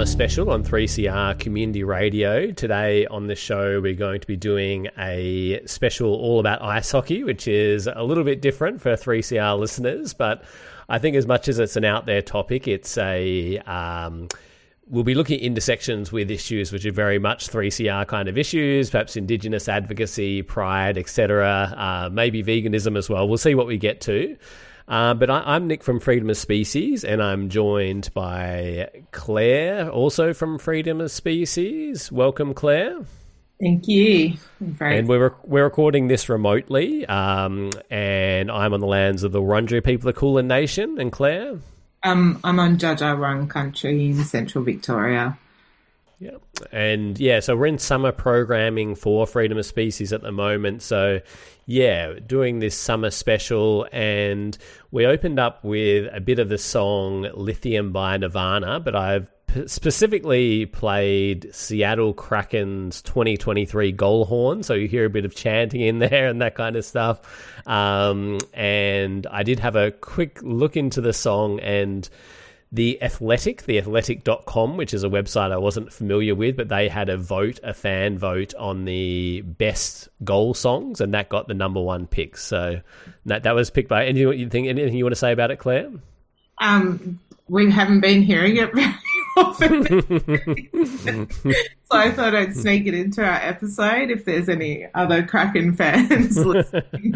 Summer special on 3CR Community Radio. Today on the show, we're going to be doing a special all about ice hockey, which is a little bit different for 3CR listeners, but I think as much as it's an out there topic, it's a. Um, we'll be looking at intersections with issues which are very much 3CR kind of issues, perhaps Indigenous advocacy, pride, etc., uh, maybe veganism as well. We'll see what we get to. Uh, but I, am Nick from Freedom of Species, and I'm joined by Claire, also from Freedom of Species. Welcome, Claire. Thank you. And we're we're recording this remotely, um, and I'm on the lands of the Wurundjeri people of Kulin Nation. And Claire, um, I'm on Wurrung country in central Victoria. Yeah. And yeah, so we're in summer programming for Freedom of Species at the moment. So yeah, doing this summer special, and we opened up with a bit of the song Lithium by Nirvana, but I've specifically played Seattle Kraken's 2023 goal horn, so you hear a bit of chanting in there and that kind of stuff. Um, and I did have a quick look into the song and the Athletic, the athletic.com, which is a website I wasn't familiar with, but they had a vote, a fan vote on the best goal songs, and that got the number one pick. So that that was picked by. Anything you think? Anything you want to say about it, Claire? Um, we haven't been hearing it so I thought I'd sneak it into our episode if there's any other Kraken fans listening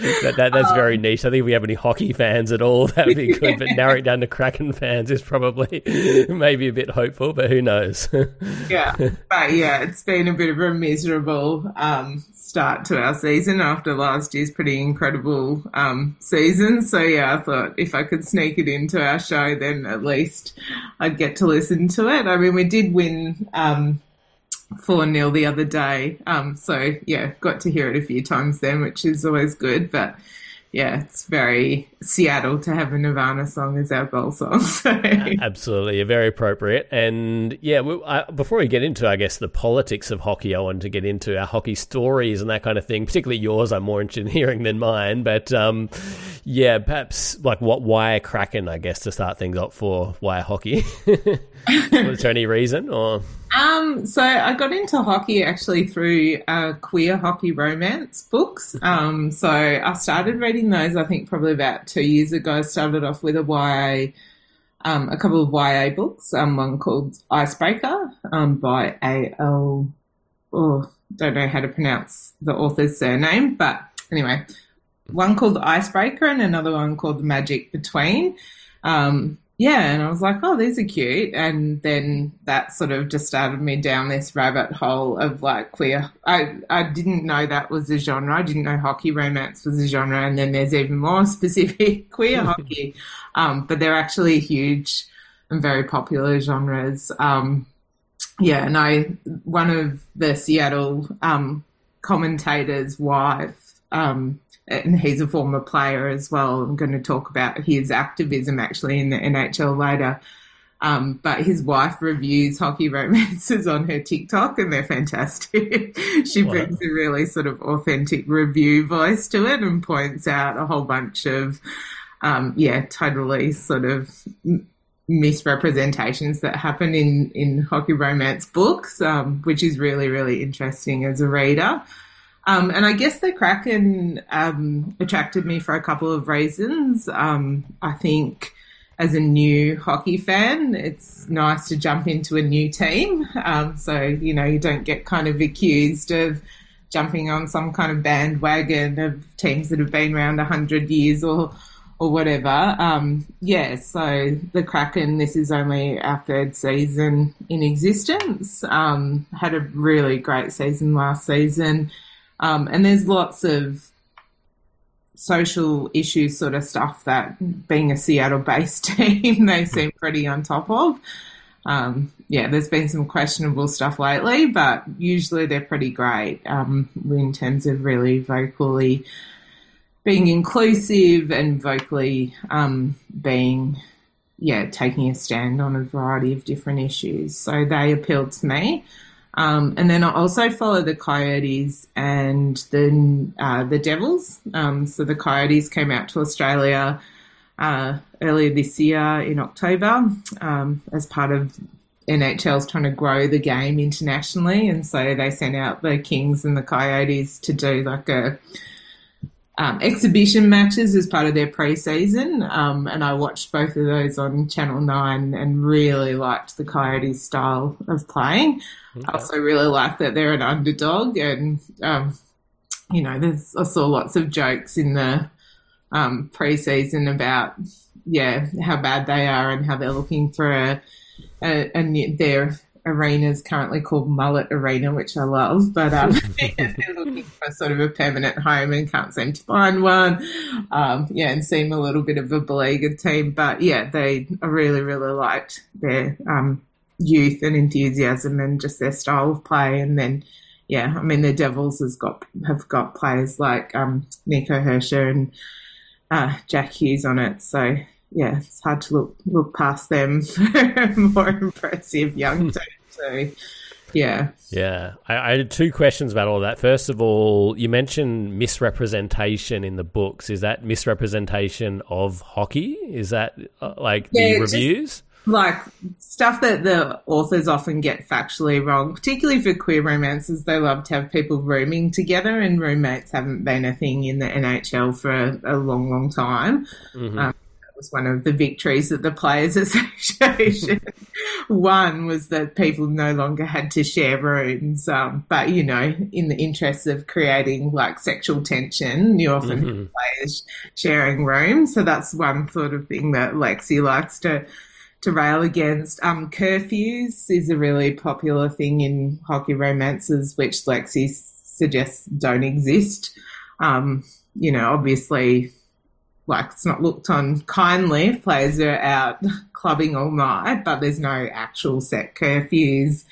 that, that, that's um, very niche. I think if we have any hockey fans at all, that would be good. But narrowing down to Kraken fans is probably maybe a bit hopeful, but who knows? yeah, but yeah, it's been a bit of a miserable um, start to our season after last year's pretty incredible um, season. So yeah, I thought if I could sneak it into our show, then at least I'd get to listen to it. I mean, we did win um, 4 0 the other day. Um, so, yeah, got to hear it a few times then, which is always good. But yeah, it's very Seattle to have a Nirvana song as our goal song. So. Absolutely, very appropriate. And yeah, we, I, before we get into, I guess, the politics of hockey, I want to get into our hockey stories and that kind of thing. Particularly yours, I'm more interested in hearing than mine. But um, yeah, perhaps like what why Kraken, I guess, to start things up for why hockey. Was there any reason or? Um, so I got into hockey actually through uh, queer hockey romance books. Um, so I started reading those. I think probably about two years ago. I started off with a YA, um, a couple of YA books. Um, one called Icebreaker um, by A L. Oh, don't know how to pronounce the author's surname, but anyway, one called Icebreaker and another one called The Magic Between. Um, yeah, and I was like, oh, these are cute. And then that sort of just started me down this rabbit hole of like queer. I, I didn't know that was a genre. I didn't know hockey romance was a genre. And then there's even more specific queer hockey. Um, but they're actually huge and very popular genres. Um, yeah, and I, one of the Seattle um, commentators' wife, um, and he's a former player as well. I'm going to talk about his activism actually in the NHL later. Um, but his wife reviews hockey romances on her TikTok and they're fantastic. she wow. brings a really sort of authentic review voice to it and points out a whole bunch of, um, yeah, totally sort of misrepresentations that happen in, in hockey romance books, um, which is really, really interesting as a reader. Um, and I guess the Kraken um, attracted me for a couple of reasons. Um, I think as a new hockey fan, it's nice to jump into a new team. Um, so, you know, you don't get kind of accused of jumping on some kind of bandwagon of teams that have been around 100 years or or whatever. Um, yeah, so the Kraken, this is only our third season in existence. Um, had a really great season last season. Um, and there's lots of social issues sort of stuff that being a Seattle based team, they seem pretty on top of. Um, yeah, there's been some questionable stuff lately, but usually they're pretty great um, in terms of really vocally being inclusive and vocally um, being, yeah, taking a stand on a variety of different issues. So they appealed to me. Um, and then I also follow the Coyotes and the uh, the Devils. Um, so the Coyotes came out to Australia uh, earlier this year in October um, as part of NHL's trying to grow the game internationally, and so they sent out the Kings and the Coyotes to do like a um, exhibition matches as part of their preseason. Um, and I watched both of those on Channel 9 and really liked the Coyotes' style of playing. I also really like that they're an underdog. And, um, you know, there's, I saw lots of jokes in the um, preseason about, yeah, how bad they are and how they're looking for a, a, a their arena is currently called Mullet Arena, which I love, but um, they're looking for sort of a permanent home and can't seem to find one. Um, yeah, and seem a little bit of a beleaguered team, but yeah, they I really really liked their um, youth and enthusiasm and just their style of play, and then. Yeah, I mean the Devils has got have got players like um, Nico Hischier and uh, Jack Hughes on it, so yeah, it's hard to look look past them for more impressive young team. So yeah. Yeah. I, I, had two questions about all that. First of all, you mentioned misrepresentation in the books. Is that misrepresentation of hockey? Is that uh, like yeah, the reviews? Like stuff that the authors often get factually wrong, particularly for queer romances. They love to have people rooming together, and roommates haven't been a thing in the NHL for a, a long, long time. Mm-hmm. Um, was one of the victories that the Players Association won was that people no longer had to share rooms. Um, but, you know, in the interest of creating like sexual tension, you often mm-hmm. have players sharing rooms. So that's one sort of thing that Lexi likes to to rail against. Um, curfews is a really popular thing in hockey romances, which Lexi suggests don't exist. Um, you know, obviously like it's not looked on kindly players are out clubbing all night, but there's no actual set curfews.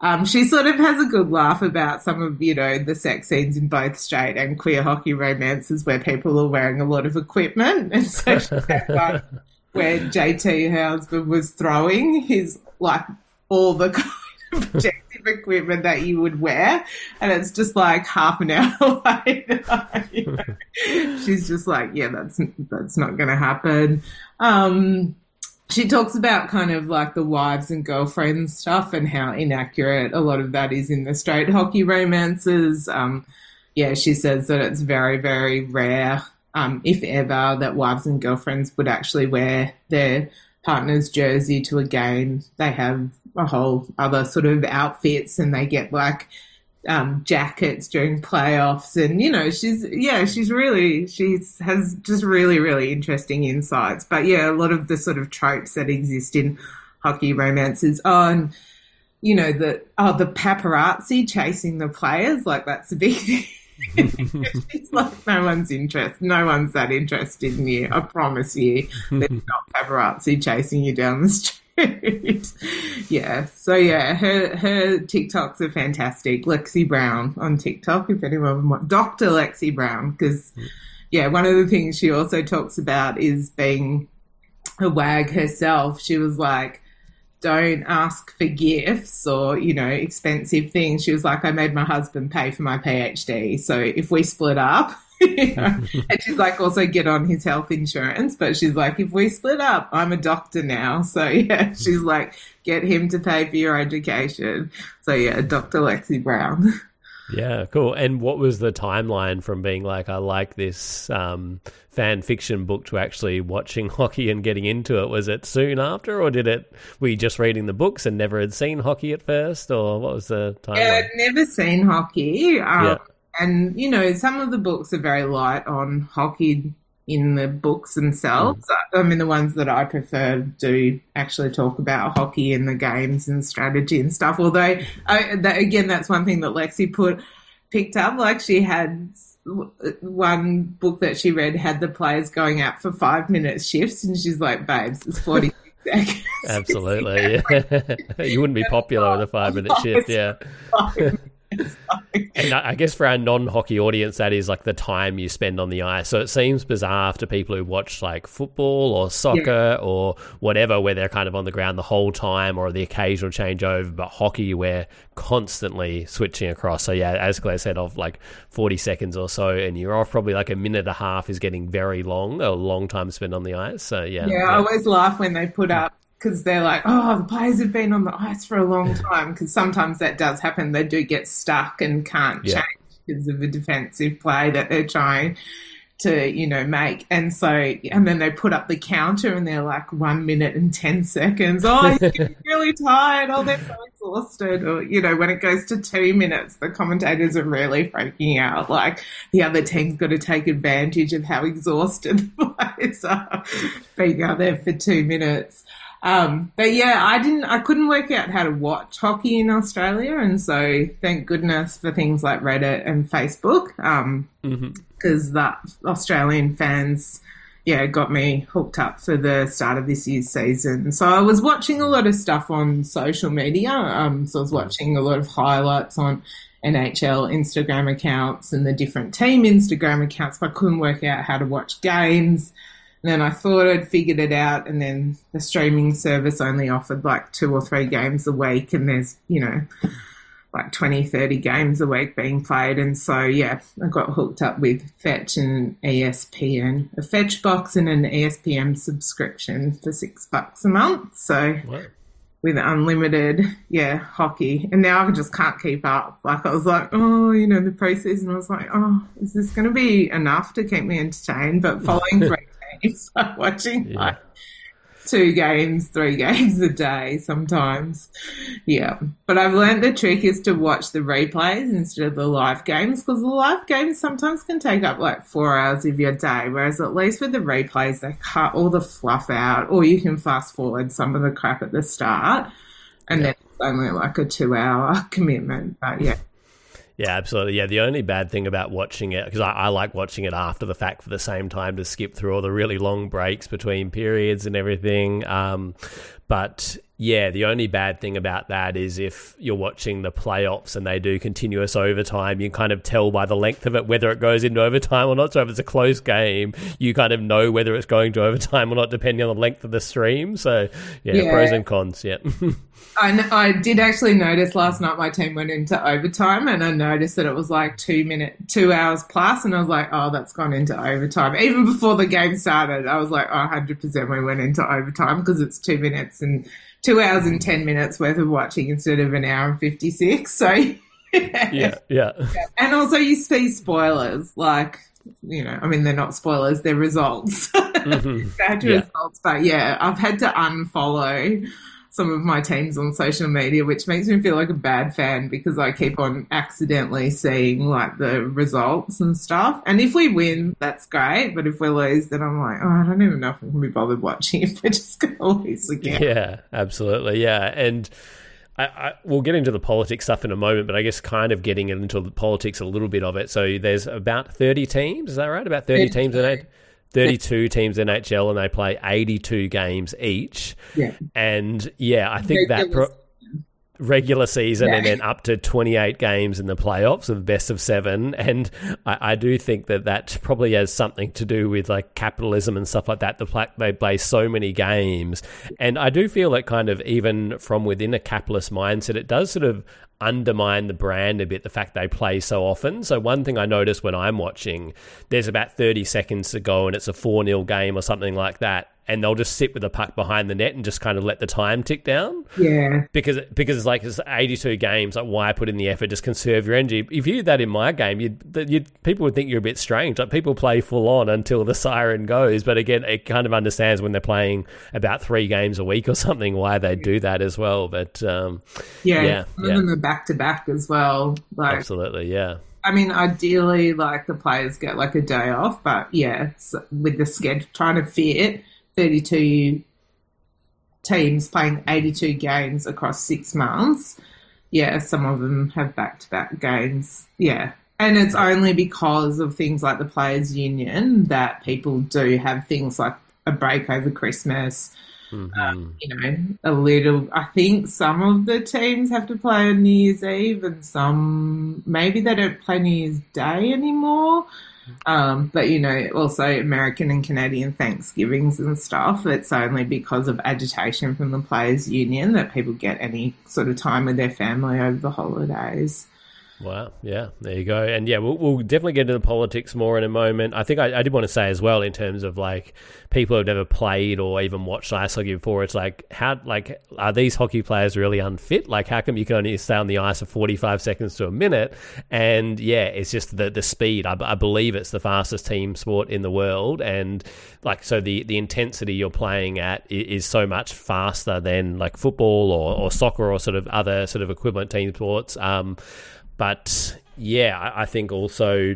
Um, she sort of has a good laugh about some of, you know, the sex scenes in both straight and queer hockey romances where people are wearing a lot of equipment. And so had where JT, her husband, was throwing his, like, all the protective equipment that you would wear, and it's just like half an hour away. She's just like, yeah, that's that's not going to happen. Um, she talks about kind of like the wives and girlfriends stuff and how inaccurate a lot of that is in the straight hockey romances. Um, yeah, she says that it's very, very rare, um, if ever, that wives and girlfriends would actually wear their partner's jersey to a game. They have a whole other sort of outfits and they get like um, jackets during playoffs and you know she's yeah she's really she's has just really really interesting insights. But yeah a lot of the sort of tropes that exist in hockey romances on you know the oh the paparazzi chasing the players. Like that's a big thing. It's like no one's interest no one's that interested in you. I promise you. There's not paparazzi chasing you down the street yeah. So yeah, her her TikToks are fantastic. Lexi Brown on TikTok, if anyone wants, Dr. Lexi Brown, because mm. yeah, one of the things she also talks about is being a wag herself. She was like, don't ask for gifts or, you know, expensive things. She was like, I made my husband pay for my PhD. So if we split up, and she's like, also get on his health insurance. But she's like, if we split up, I'm a doctor now. So yeah, she's like, get him to pay for your education. So yeah, Dr. Lexi Brown. Yeah, cool. And what was the timeline from being like, I like this um, fan fiction book to actually watching hockey and getting into it? Was it soon after, or did it? Were you just reading the books and never had seen hockey at first, or what was the timeline? Yeah, I'd never seen hockey. Um, Yeah. And, you know, some of the books are very light on hockey in the books themselves. Mm. I mean, the ones that I prefer do actually talk about hockey and the games and strategy and stuff. Although, I, that, again, that's one thing that Lexi put picked up. Like she had one book that she read had the players going out for five minute shifts, and she's like, "Babes, it's forty seconds." Absolutely. Yeah. you wouldn't be popular with a five minute shift. Yeah. And I guess for our non hockey audience, that is like the time you spend on the ice. So it seems bizarre to people who watch like football or soccer or whatever, where they're kind of on the ground the whole time or the occasional changeover. But hockey, we're constantly switching across. So yeah, as Claire said, of like 40 seconds or so, and you're off probably like a minute and a half is getting very long, a long time spent on the ice. So yeah. Yeah, I always laugh when they put up because they're like, oh, the players have been on the ice for a long time. Because sometimes that does happen. They do get stuck and can't Yeah. change because of a defensive play that they're trying to, you know, make. And so, and then they put up the counter and they're like one minute and 10 seconds. Oh, he's getting really tired. Oh, they're so exhausted. Or, you know, when it goes to two minutes, the commentators are really freaking out. Like the other team's got to take advantage of how exhausted the players are being out there for two minutes. Um, but yeah, I didn't, I couldn't work out how to watch hockey in Australia. And so thank goodness for things like Reddit and Facebook. Um, Mhm. because that Australian fans, yeah, got me hooked up for the start of this year's season. So I was watching a lot of stuff on social media. Um, so I was watching a lot of highlights on NHL Instagram accounts and the different team Instagram accounts, but I couldn't work out how to watch games. And then I thought I'd figured it out, and then the streaming service only offered like two or three games a week, and there's, you know, like 20, 30 games a week being played. And so, yeah, I got hooked up with Fetch and ESPN, a Fetch box and an ESPN subscription for six bucks a month. So, Wow. with unlimited, yeah, hockey. And now I just can't keep up. Like, I was like, oh, you know, the preseason, I was like, oh, is this going to be enough to keep me entertained? But following teams, like watching Yeah. like two games, three games a day sometimes. Yeah. But I've learned the trick is to watch the replays instead of the live games because the live games sometimes can take up like four hours of your day. Whereas at least with the replays, they cut all the fluff out or you can fast forward some of the crap at the start. And then it's only like a two hour commitment. But yeah. Yeah, absolutely. Yeah, the only bad thing about watching it, because I, I like watching it after the fact for the same time to skip through all the really long breaks between periods and everything. Um, but yeah, the only bad thing about that is if you're watching the playoffs and they do continuous overtime, you kind of tell by the length of it whether it goes into overtime or not. So if it's a close game, you kind of know whether it's going to overtime or not, depending on the length of the stream. So yeah, Yeah. pros and cons. Yeah. I, I did actually notice last night my team went into overtime and I noticed that it was like two minute, two hours plus, and I was like, oh, that's gone into overtime. Even before the game started, I was like, oh, 100% we went into overtime because it's two minutes and two hours and 10 minutes worth of watching instead of an hour and 56. So, yeah. Yeah. and also you see spoilers, like, you know, I mean, they're not spoilers, they're results. Mm-hmm. Bad Yeah. results. But yeah, I've had to unfollow some of my teams on social media, which makes me feel like a bad fan because I keep on accidentally seeing like the results and stuff. And if we win, that's great. But if we lose, then I'm like, oh, I don't even know if I can be bothered watching if we're just going to lose again. Yeah, absolutely. Yeah, and I, I, we'll get into the politics stuff in a moment, but I guess kind of getting into the politics a little bit of it. So there's about 30 teams, is that right? About 30 teams in it. 32 teams in NHL and they play 82 games each. Yeah. And yeah, I think that Regular pro- regular season and then up to 28 games in the playoffs of best of seven. And I, I do think that that probably has something to do with like capitalism and stuff like that. The fact they play so many games. And I do feel that kind of even from within a capitalist mindset, it does sort of undermine the brand a bit, the fact they play so often. So one thing I notice when I'm watching, there's about 30 seconds to go and it's a 4 0 game or something like that. And they'll just sit with the puck behind the net and just kind of let the time tick down. Yeah, because because it's like it's 82 games. Like why put in the effort? Just conserve your energy. If you did that in my game, you you people would think you're a bit strange. Like people play full on until the siren goes. But again, it kind of understands when they're playing about three games a week or something why they do that as well. But um, yeah, yeah, yeah. are back to back as well. Like, Absolutely, yeah. I mean, ideally, like the players get like a day off, but yeah, so with the schedule, trying to fit 32 teams playing 82 games across six months, yeah, some of them have back to back games. Yeah. And it's only because of things like the Players' Union that people do have things like a break over Christmas. Mm-hmm. Um, you know, a little. I think some of the teams have to play on New Year's Eve, and some maybe they don't play New Year's Day anymore. Um, but you know, also American and Canadian Thanksgivings and stuff. It's only because of agitation from the players' union that people get any sort of time with their family over the holidays. Wow. Yeah. There you go. And yeah, we'll, we'll definitely get into the politics more in a moment. I think I, I, did want to say as well, in terms of like people who've never played or even watched ice hockey before, it's like, how, like, are these hockey players really unfit? Like, how come you can only stay on the ice for 45 seconds to a minute? And yeah, it's just the, the speed. I, I believe it's the fastest team sport in the world. And like, so the, the intensity you're playing at is, is so much faster than like football or, or soccer or sort of other sort of equivalent team sports. Um, but yeah, I, I think also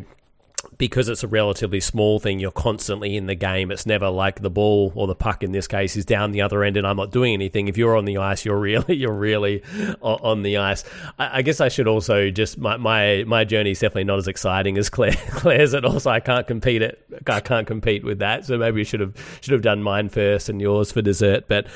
because it's a relatively small thing, you're constantly in the game. It's never like the ball or the puck in this case is down the other end and I'm not doing anything. If you're on the ice, you're really you're really on the ice. I, guess I should also just my, my my journey is definitely not as exciting as Claire Claire's, and also I can't compete it. I can't compete with that. So maybe we should have should have done mine first and yours for dessert. But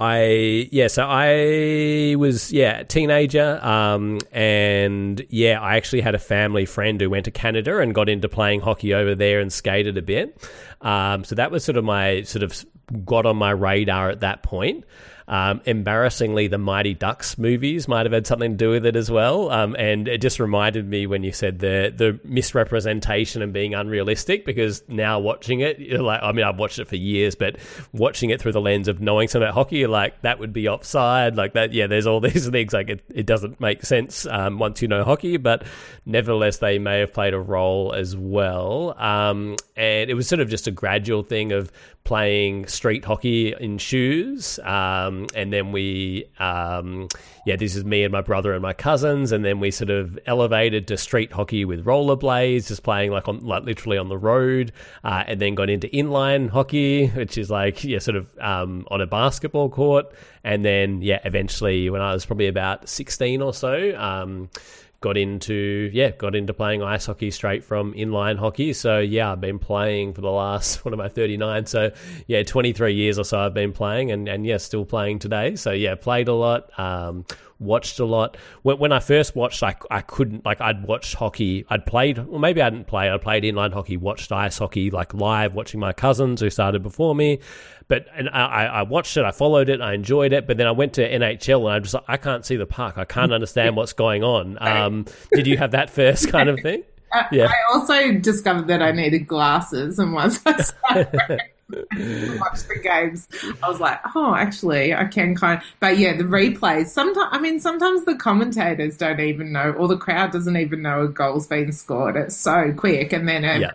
I yeah, so I was yeah teenager, um, and yeah, I actually had a family friend who went to Canada and got into playing hockey over there and skated a bit. Um, so that was sort of my sort of got on my radar at that point. Um, embarrassingly, the Mighty Ducks movies might have had something to do with it as well. Um, and it just reminded me when you said the the misrepresentation and being unrealistic, because now watching it, like I mean, I've watched it for years, but watching it through the lens of knowing something about hockey, you're like that would be offside, like that. Yeah, there's all these things. Like it, it doesn't make sense um, once you know hockey, but nevertheless, they may have played a role as well. Um, and it was sort of just a gradual thing of playing street hockey in shoes. Um, and then we, um, yeah, this is me and my brother and my cousins. And then we sort of elevated to street hockey with rollerblades, just playing like on, like literally on the road. Uh, and then got into inline hockey, which is like, yeah, sort of um, on a basketball court. And then, yeah, eventually when I was probably about 16 or so, um, got into yeah got into playing ice hockey straight from inline hockey. So yeah i've been playing for the last what am i 39 so yeah 23 years or so i've been playing and and yeah still playing today. So yeah played a lot. Um, watched a lot. When, when I first watched, I, I couldn't like I'd watched hockey. I'd played, well, maybe I didn't play. I played inline hockey, watched ice hockey like live, watching my cousins who started before me. But and I, I watched it, I followed it, I enjoyed it. But then I went to NHL and I just like, I can't see the puck. I can't understand what's going on. Um, did you have that first kind of thing? yeah. I also discovered that I needed glasses, and once I started watch the games. I was like, oh, actually, I can kind of. But yeah, the replays. Sometimes, I mean, sometimes the commentators don't even know, or the crowd doesn't even know a goal's been scored. It's so quick, and then it, yeah.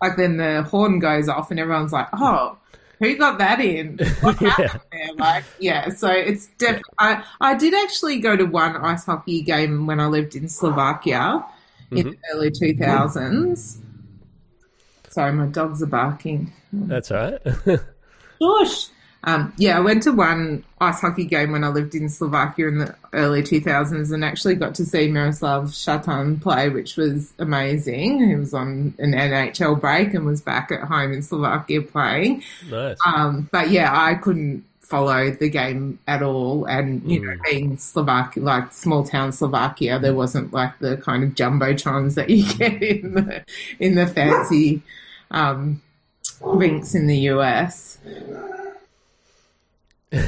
like then the horn goes off, and everyone's like, oh. Who got that in? What happened yeah. there? Like, yeah. So it's definitely. I I did actually go to one ice hockey game when I lived in Slovakia mm-hmm. in the early two thousands. Sorry, my dogs are barking. That's all right. Gosh. Um, yeah, I went to one ice hockey game when I lived in Slovakia in the early 2000s and actually got to see Miroslav Šatan play, which was amazing. He was on an NHL break and was back at home in Slovakia playing. Nice. Um, but yeah, I couldn't follow the game at all. And, you mm. know, being Slovakia, like small town Slovakia, there wasn't like the kind of jumbotrons that you get in the, in the fancy, um, rinks in the US.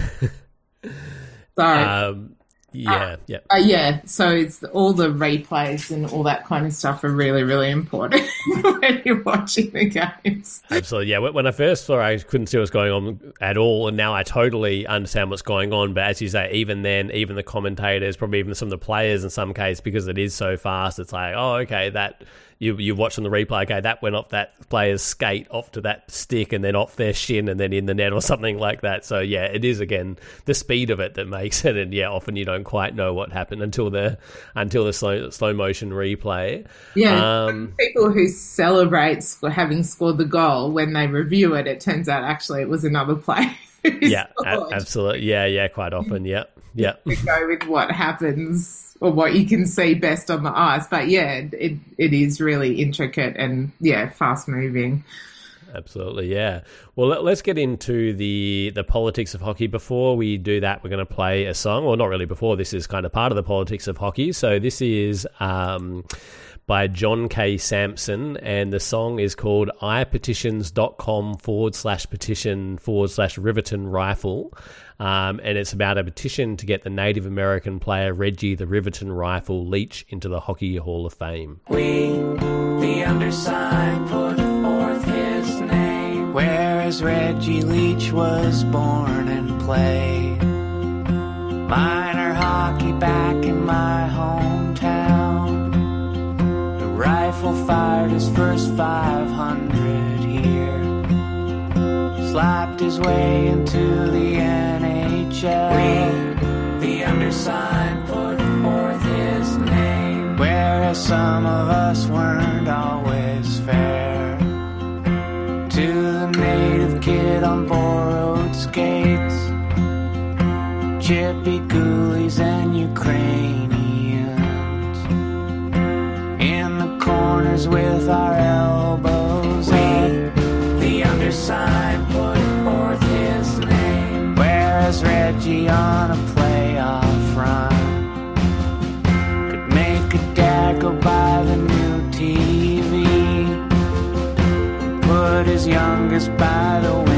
Sorry. Um, yeah, yeah, uh, yeah. So it's all the replays and all that kind of stuff are really, really important when you're watching the games. Absolutely, yeah. When I first saw, it, I couldn't see what's going on at all, and now I totally understand what's going on. But as you say, even then, even the commentators, probably even some of the players in some case, because it is so fast, it's like, oh, okay, that you you watch on the replay, okay, that went off that player's skate off to that stick and then off their shin and then in the net or something like that. So yeah, it is again the speed of it that makes it, and yeah, often you don't quite know what happened until the until the slow slow motion replay. Yeah, um, people who celebrate having scored the goal when they review it, it turns out actually it was another play. yeah, a- absolutely. Yeah, yeah, quite often. Yeah, yeah. We go with what happens or what you can see best on the ice. But yeah, it it is really intricate and yeah, fast moving. Absolutely, yeah. Well, let, us get into the the politics of hockey. Before we do that, we're going to play a song. Well, not really before. This is kind of part of the politics of hockey. So this is. Um, by John K. Samson, and the song is called ipetitions.com forward slash petition forward slash Riverton Rifle. Um, and it's about a petition to get the Native American player Reggie the Riverton Rifle Leach into the Hockey Hall of Fame. We, the undersigned, put forth his name, whereas Reggie Leach was born and played minor hockey back in my hometown fired his first 500 here. Slapped his way into the NHL. We, the undersigned, put forth his name. Whereas some of us weren't always fair. To the native kid on borrowed skates. Chippy goalies and Ukraine corners with our elbows we, up. The undersigned put forth his name. Whereas Reggie on a playoff run could make a dad go buy the new TV. Put his youngest by the window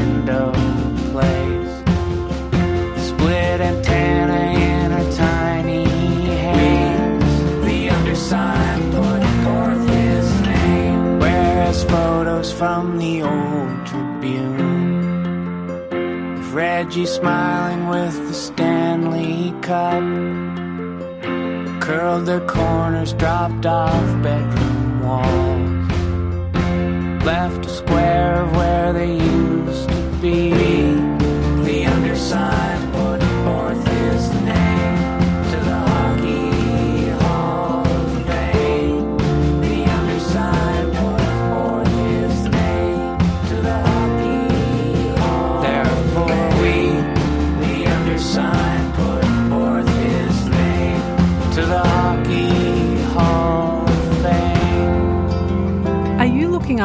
from the old Tribune of Reggie smiling with the Stanley Cup. Curled their corners, dropped off bedroom walls. Left a square of where they used to be. The underside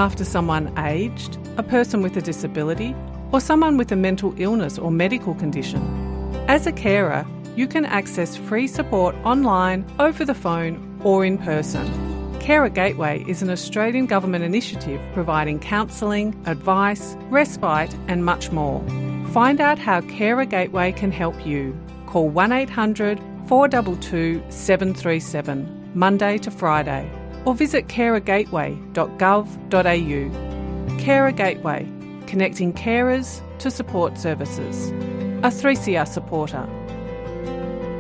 after someone aged, a person with a disability, or someone with a mental illness or medical condition? As a carer, you can access free support online, over the phone, or in person. Carer Gateway is an Australian government initiative providing counselling, advice, respite, and much more. Find out how Carer Gateway can help you. Call 1 800 422 737, Monday to Friday, or visit carergateway.gov.au. Carer Gateway, connecting carers to support services. A 3CR supporter.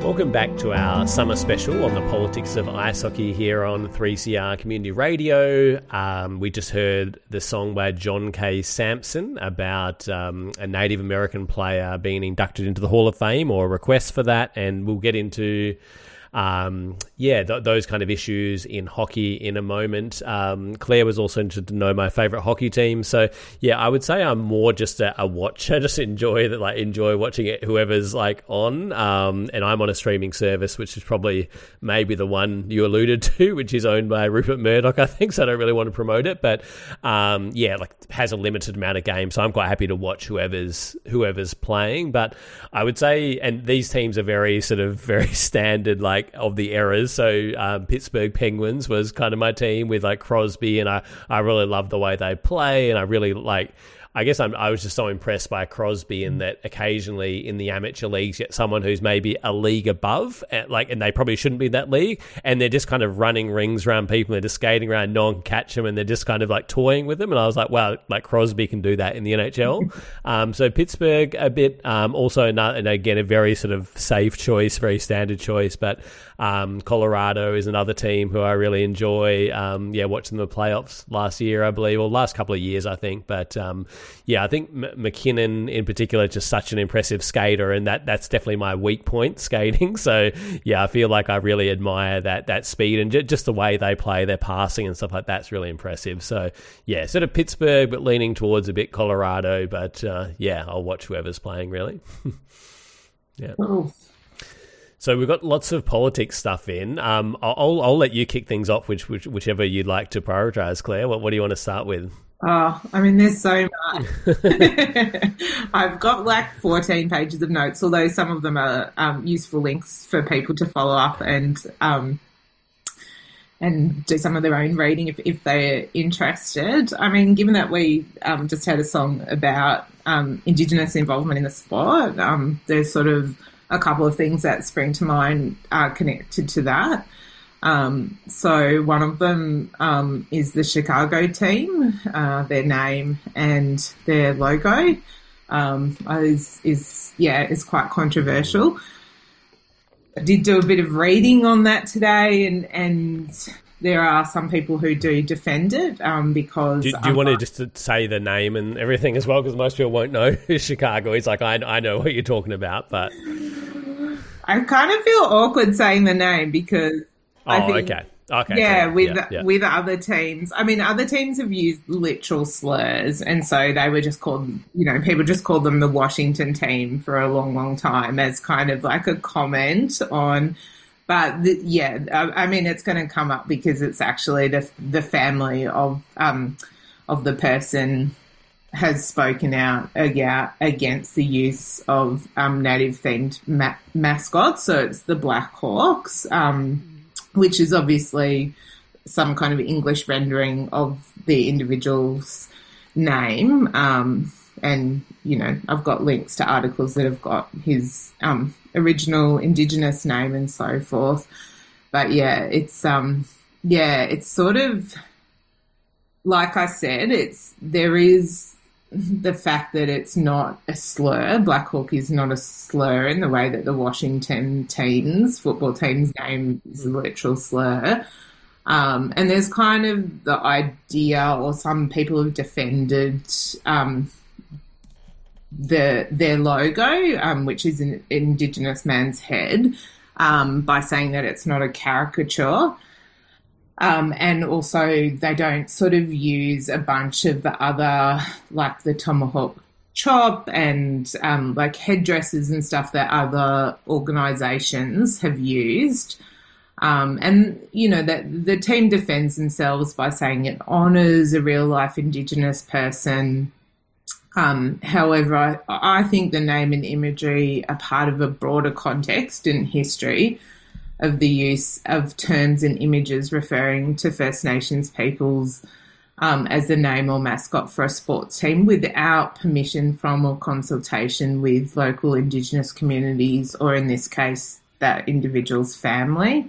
Welcome back to our summer special on the politics of ice hockey here on 3CR Community Radio. Um, we just heard the song by John K. Samson about um, a Native American player being inducted into the Hall of Fame or a request for that, and we'll get into um, yeah, th- those kind of issues in hockey in a moment. Um, Claire was also interested to know my favorite hockey team. So yeah, I would say I'm more just a, a watcher. Just enjoy that, like enjoy watching it. Whoever's like on, um, and I'm on a streaming service, which is probably maybe the one you alluded to, which is owned by Rupert Murdoch, I think. So I don't really want to promote it, but um, yeah, like has a limited amount of games. So I'm quite happy to watch whoever's whoever's playing. But I would say, and these teams are very sort of very standard, like of the eras. So um, Pittsburgh Penguins was kind of my team with like Crosby, and I I really love the way they play, and I really like. I guess I'm, i was just so impressed by Crosby in that occasionally in the amateur leagues, get someone who's maybe a league above, eh, like, and they probably shouldn't be in that league, and they're just kind of running rings around people, they're just skating around, no one can catch them, and they're just kind of like toying with them. And I was like, wow, like Crosby can do that in the NHL. um, so Pittsburgh a bit, um, also not, and again a very sort of safe choice, very standard choice, but um, Colorado is another team who I really enjoy. Um, yeah, watching the playoffs last year, I believe, or last couple of years, I think. But um, yeah, I think M- MacKinnon in particular, just such an impressive skater, and that that's definitely my weak point, skating. So yeah, I feel like I really admire that that speed and j- just the way they play, their passing and stuff like that's really impressive. So yeah, sort of Pittsburgh, but leaning towards a bit Colorado. But uh, yeah, I'll watch whoever's playing really. yeah. Oh. So we've got lots of politics stuff in. Um, I'll, I'll let you kick things off, which, which whichever you'd like to prioritize, Claire. What, what do you want to start with? Oh, I mean, there's so much. I've got like 14 pages of notes, although some of them are um, useful links for people to follow up and um, and do some of their own reading if, if they're interested. I mean, given that we um, just had a song about um, Indigenous involvement in the sport, um, there's sort of a couple of things that spring to mind are connected to that. Um, so one of them um, is the Chicago team, uh, their name and their logo um, is, is yeah is quite controversial. I did do a bit of reading on that today, and and there are some people who do defend it um, because. Do, do you want to just say the name and everything as well? Because most people won't know who Chicago is. Like I, I know what you're talking about, but I kind of feel awkward saying the name because. Oh, I think, okay. Okay. Yeah, with yeah, yeah. with other teams. I mean, other teams have used literal slurs, and so they were just called. You know, people just called them the Washington team for a long, long time as kind of like a comment on. But the, yeah, I, I mean, it's going to come up because it's actually the the family of um of the person has spoken out against the use of um, native themed ma- mascots. So it's the Black Hawks. Um, which is obviously some kind of English rendering of the individual's name. Um, and, you know, I've got links to articles that have got his um, original Indigenous name and so forth. But yeah, it's, um, yeah, it's sort of, like I said, it's, there is the fact that it's not a slur. Black Hawk is not a slur in the way that the Washington teams, football team's name is a literal slur. Um, and there's kind of the idea, or some people have defended um, the their logo, um, which is an Indigenous man's head, um, by saying that it's not a caricature. Um, and also, they don't sort of use a bunch of the other, like the tomahawk chop and um, like headdresses and stuff that other organizations have used. Um, and, you know, that the team defends themselves by saying it honors a real life Indigenous person. Um, however, I, I think the name and imagery are part of a broader context in history of the use of terms and images referring to First Nations peoples um, as the name or mascot for a sports team without permission from or consultation with local Indigenous communities, or in this case, that individual's family.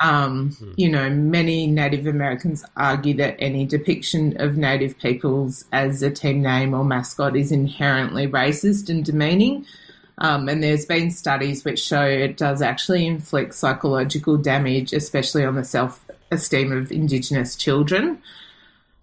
Um, mm-hmm. You know, many Native Americans argue that any depiction of Native peoples as a team name or mascot is inherently racist and demeaning. Um, and there's been studies which show it does actually inflict psychological damage, especially on the self esteem of Indigenous children.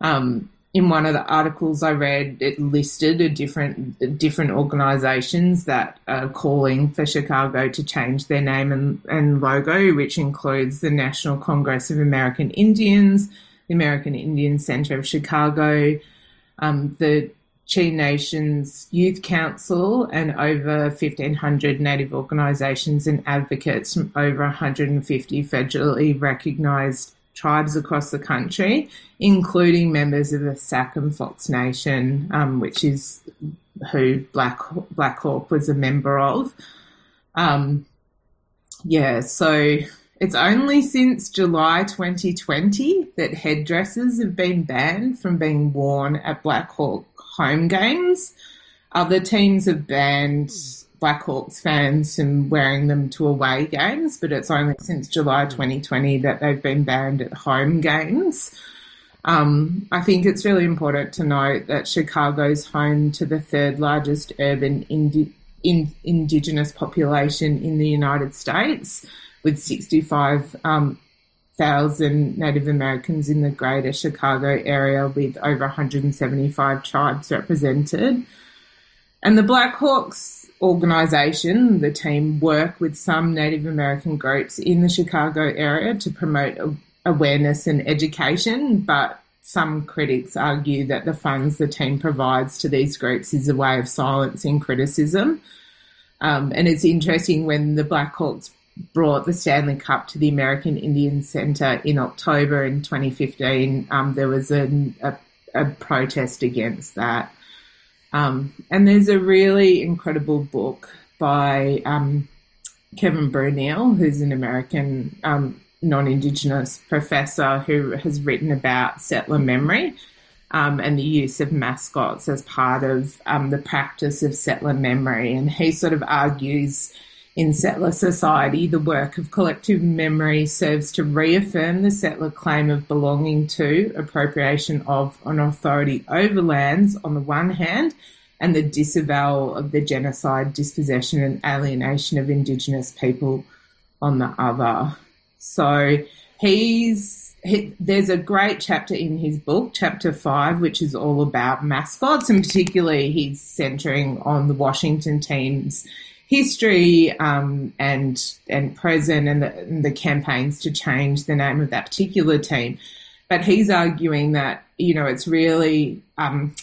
Um, in one of the articles I read, it listed a different different organisations that are calling for Chicago to change their name and, and logo, which includes the National Congress of American Indians, the American Indian Center of Chicago, um, the Chi Nations Youth Council and over 1,500 Native organisations and advocates from over 150 federally recognised tribes across the country, including members of the Sac and Fox Nation, um, which is who Black Black Hawk was a member of. Um, yeah, so it's only since July 2020 that headdresses have been banned from being worn at Blackhawk home games. Other teams have banned Blackhawks fans from wearing them to away games, but it's only since July 2020 that they've been banned at home games. Um, I think it's really important to note that Chicago's home to the third largest urban indi- in- indigenous population in the United States, with 65 um, Native Americans in the greater Chicago area, with over 175 tribes represented. And the Blackhawks organisation, the team, work with some Native American groups in the Chicago area to promote awareness and education, but some critics argue that the funds the team provides to these groups is a way of silencing criticism. Um, and it's interesting when the Blackhawks brought the Stanley Cup to the American Indian Centre in October in 2015, um, there was a, a, a protest against that. Um, and there's a really incredible book by um, Kevin Bruyneel, who's an American um, non Indigenous professor who has written about settler memory um, and the use of mascots as part of um, the practice of settler memory. And he sort of argues in settler society, the work of collective memory serves to reaffirm the settler claim of belonging to, appropriation of, and authority over lands on the one hand, and the disavowal of the genocide, dispossession, and alienation of Indigenous people on the other. So he's he, there's a great chapter in his book, chapter five, which is all about mascots, and particularly he's centering on the Washington team's history um, and and present and the, and the, campaigns to change the name of that particular team. But he's arguing that you know it's really um,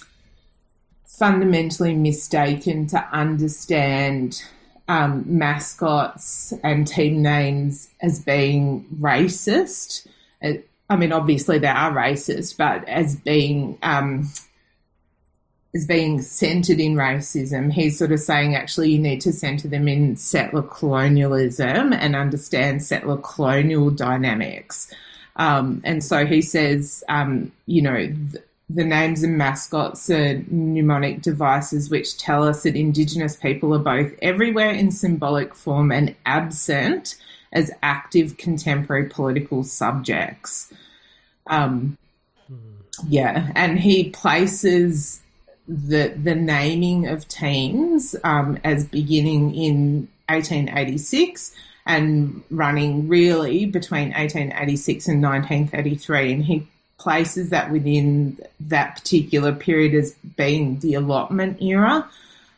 fundamentally mistaken to understand um, mascots and team names as being racist. Uh, I mean, obviously they are racist, but as being um, as being centered in racism. He's sort of saying actually you need to center them in settler colonialism and understand settler colonial dynamics. Um, and so he says, um, you know, th- the names and mascots are mnemonic devices which tell us that Indigenous people are both everywhere in symbolic form and absent as active contemporary political subjects. Um, yeah, and he places the the naming of teams um, as beginning in 1886 and running really between 1886 and 1933, and he places that within that particular period as being the allotment era,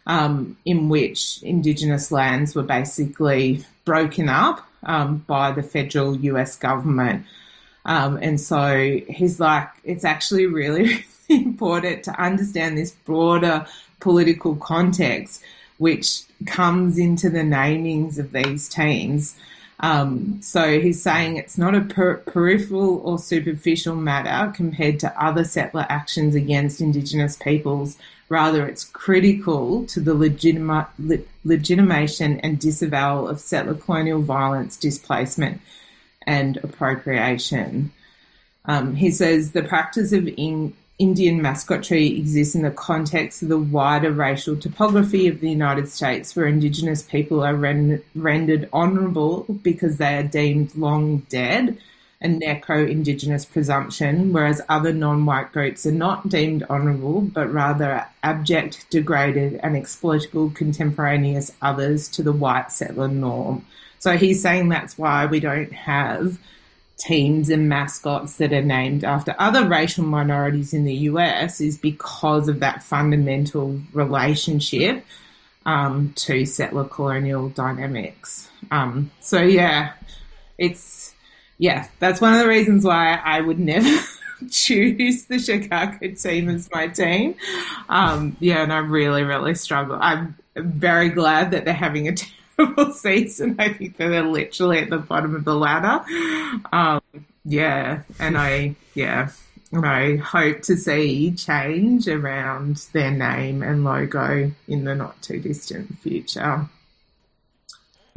um, in which Indigenous lands were basically broken up um, by the federal US government. Um, and so he's like, it's actually really important to understand this broader political context which comes into the namings of these teams. Um, so he's saying it's not a per- peripheral or superficial matter compared to other settler actions against Indigenous peoples. Rather, it's critical to the legitima- le- legitimation and disavowal of settler colonial violence, displacement, and appropriation. Um, he says the practice of in- Indian mascotry exists in the context of the wider racial topography of the United States, where Indigenous people are ren- rendered honourable because they are deemed long dead, a necro Indigenous presumption, whereas other non white groups are not deemed honourable, but rather abject, degraded, and exploitable contemporaneous others to the white settler norm. So he's saying that's why we don't have teams and mascots that are named after other racial minorities in the US is because of that fundamental relationship um, to settler colonial dynamics. Um, so yeah, it's yeah, that's one of the reasons why I would never choose the Chicago team as my team. Um, yeah, and I really, really struggle. I'm very glad that they're having a season. I think that they're literally at the bottom of the ladder. Um, yeah, and I yeah, and I hope to see change around their name and logo in the not too distant future.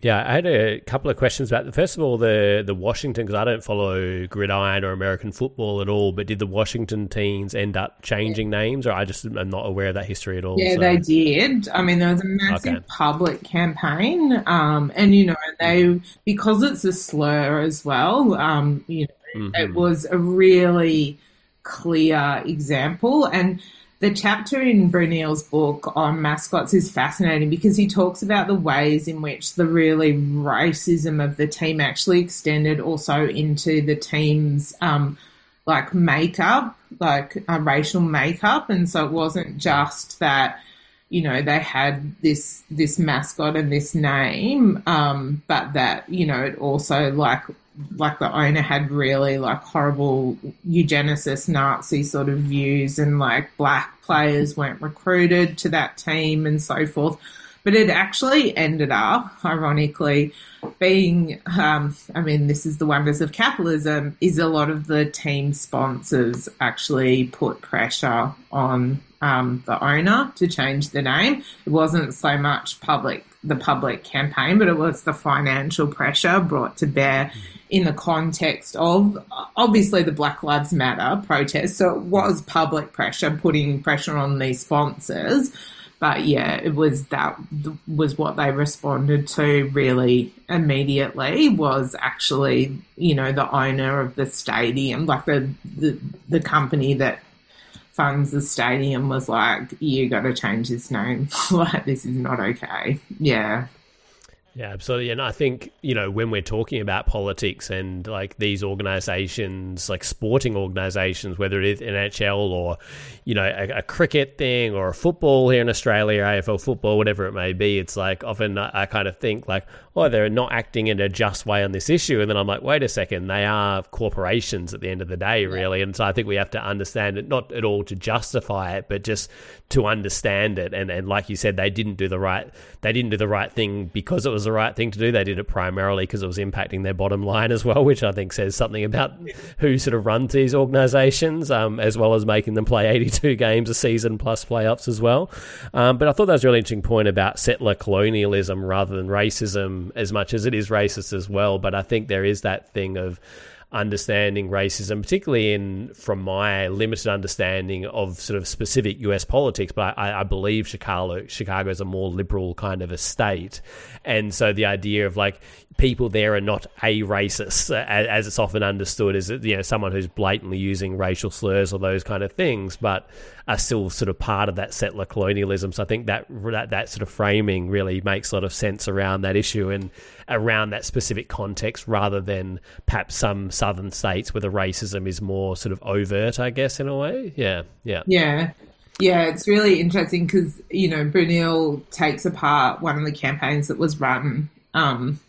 Yeah, I had a couple of questions about. the First of all, the the Washington because I don't follow gridiron or American football at all. But did the Washington teams end up changing yeah. names, or I just am not aware of that history at all? Yeah, so. they did. I mean, there was a massive okay. public campaign, um, and you know they because it's a slur as well. Um, you know, mm-hmm. it was a really clear example and the chapter in Bruyneel's book on mascots is fascinating because he talks about the ways in which the really racism of the team actually extended also into the team's um, like makeup, like a racial makeup, and so it wasn't just that you know they had this this mascot and this name, um, but that you know it also like like the owner had really like horrible eugenicist Nazi sort of views and like black players weren't recruited to that team and so forth. But it actually ended up, ironically, being, um, I mean, this is the wonders of capitalism, is a lot of the team sponsors actually put pressure on um, the owner to change the name. It wasn't so much public, the public campaign, but it was the financial pressure brought to bear in the context of obviously the Black Lives Matter protest. So it was public pressure putting pressure on these sponsors. But yeah, it was that was what they responded to really immediately was actually, you know, the owner of the stadium, like the, the, the company that funds the stadium was like, you got to change this name. like, this is not okay. Yeah. Yeah, absolutely. And I think, you know, when we're talking about politics and like these organizations, like sporting organizations, whether it is NHL or, you know, a, a, cricket thing or a football here in Australia, AFL football, whatever it may be, it's like often I, I kind of think like, oh, they're not acting in a just way on this issue. And then I'm like, wait a second, they are corporations at the end of the day, really. And so I think we have to understand it, not at all to justify it, but just to understand it. And, and like you said, they didn't do the right, they didn't do the right thing because it was the right thing to do. They did it primarily because it was impacting their bottom line as well, which I think says something about who sort of runs these organisations, um, as well as making them play 82 games a season plus playoffs as well. Um, but I thought that was a really interesting point about settler colonialism rather than racism as much as it is racist as well. But I think there is that thing of understanding racism, particularly in from my limited understanding of sort of specific US politics, but I, I believe Chicago Chicago is a more liberal kind of a state, and so the idea of like people there are not a racist, as it's often understood, is you know someone who's blatantly using racial slurs or those kind of things, but are still sort of part of that settler colonialism. So I think that that, that sort of framing really makes a lot of sense around that issue and around that specific context, rather than perhaps some southern states where the racism is more sort of overt, I guess, in a way. Yeah, yeah, yeah. Yeah, it's really interesting because you know Bruyneel takes apart one of the campaigns that was run um,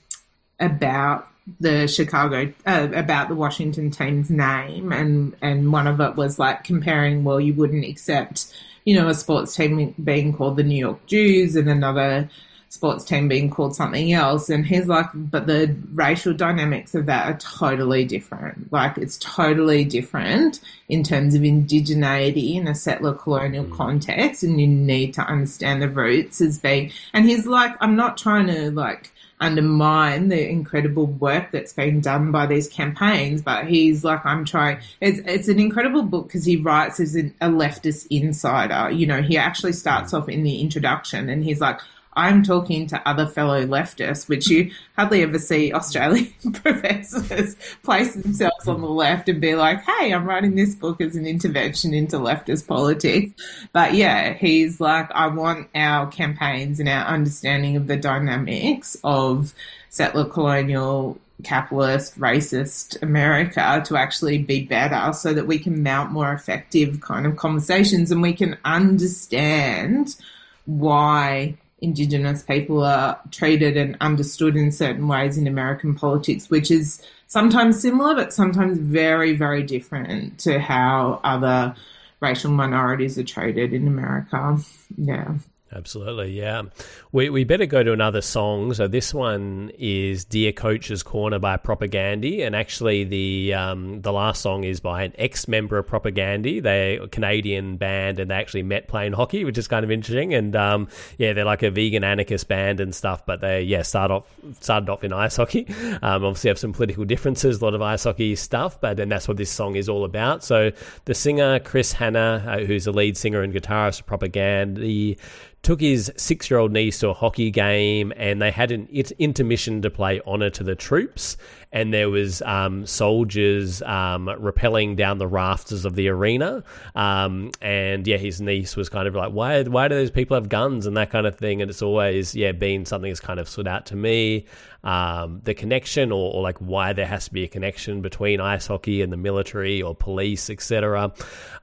about the Chicago uh, about the Washington team's name, and and one of it was like comparing. Well, you wouldn't accept, you know, a sports team being called the New York Jews and another sports team being called something else. And he's like, but the racial dynamics of that are totally different. Like it's totally different in terms of indigeneity in a settler colonial mm. context, and you need to understand the roots as being. And he's like, I'm not trying to like undermine the incredible work that's been done by these campaigns. But he's like, I'm trying. It's it's an incredible book because he writes as a leftist insider. You know, he actually starts off in the introduction and he's like, I'm talking to other fellow leftists, which you hardly ever see Australian professors place themselves on the left and be like, hey, I'm writing this book as an intervention into leftist politics. But yeah, he's like, I want our campaigns and our understanding of the dynamics of settler colonial capitalist, racist America to actually be better so that we can mount more effective kind of conversations and we can understand why Indigenous people are treated and understood in certain ways in American politics, which is sometimes similar, but sometimes very, very different to how other racial minorities are treated in America. Yeah. Absolutely, yeah. We, we better go to another song. So this one is "Dear Coach's Corner" by Propagandhi, and actually the um, the last song is by an ex member of Propagandhi. They're a Canadian band, and they actually met playing hockey, which is kind of interesting. And um, yeah, they're like a vegan anarchist band and stuff. But they yeah started off started off in ice hockey. Um, obviously have some political differences, a lot of ice hockey stuff, but then that's what this song is all about. So the singer Chris Hannah, uh, who's the lead singer and guitarist of Propagandhi took his six year old niece to a hockey game and they had an intermission to play honour to the troops. And there was um, soldiers um, rappelling down the rafters of the arena. Um, and yeah, his niece was kind of like, why, why do those people have guns and that kind of thing? And it's always, yeah, been something that's kind of stood out to me. Um, the connection or, or, like why there has to be a connection between ice hockey and the military or police, etc.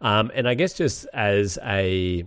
Um, and I guess just as a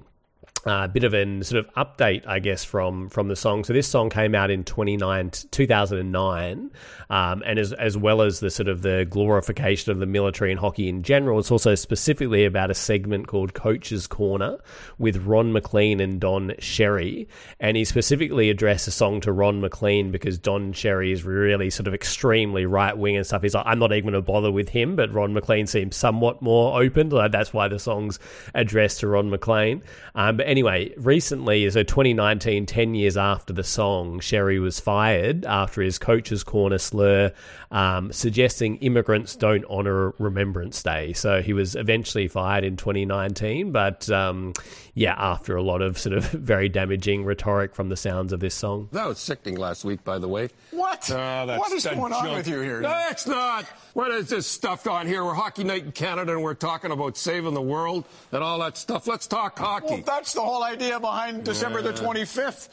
a uh, bit of an sort of update, I guess, from from the song. So this song came out in 29, 2009, um, and as as well as the sort of the glorification of the military and hockey in general, it's also specifically about a segment called Coach's Corner with Ron MacLean and Don Cherry, and he specifically addressed a song to Ron MacLean because Don Cherry is really sort of extremely right wing and stuff. He's like, I'm not even going to bother with him, but Ron MacLean seems somewhat more open. Like that's why the song's addressed to Ron MacLean. Um, but anyway, recently, so 2019, 10 years after the song, Cherry was fired after his coach's corner slur um, suggesting immigrants don't honour Remembrance Day. So he was eventually fired in 2019, but um, yeah, after a lot of sort of very damaging rhetoric from the sounds of this song. That was sickening last week, by the way. What? Uh, what is going junk. on with you here? No, that's not. What is this stuff on here? We're Hockey Night in Canada and we're talking about saving the world and all that stuff. Let's talk hockey. Well, that's the whole idea behind December the 25th.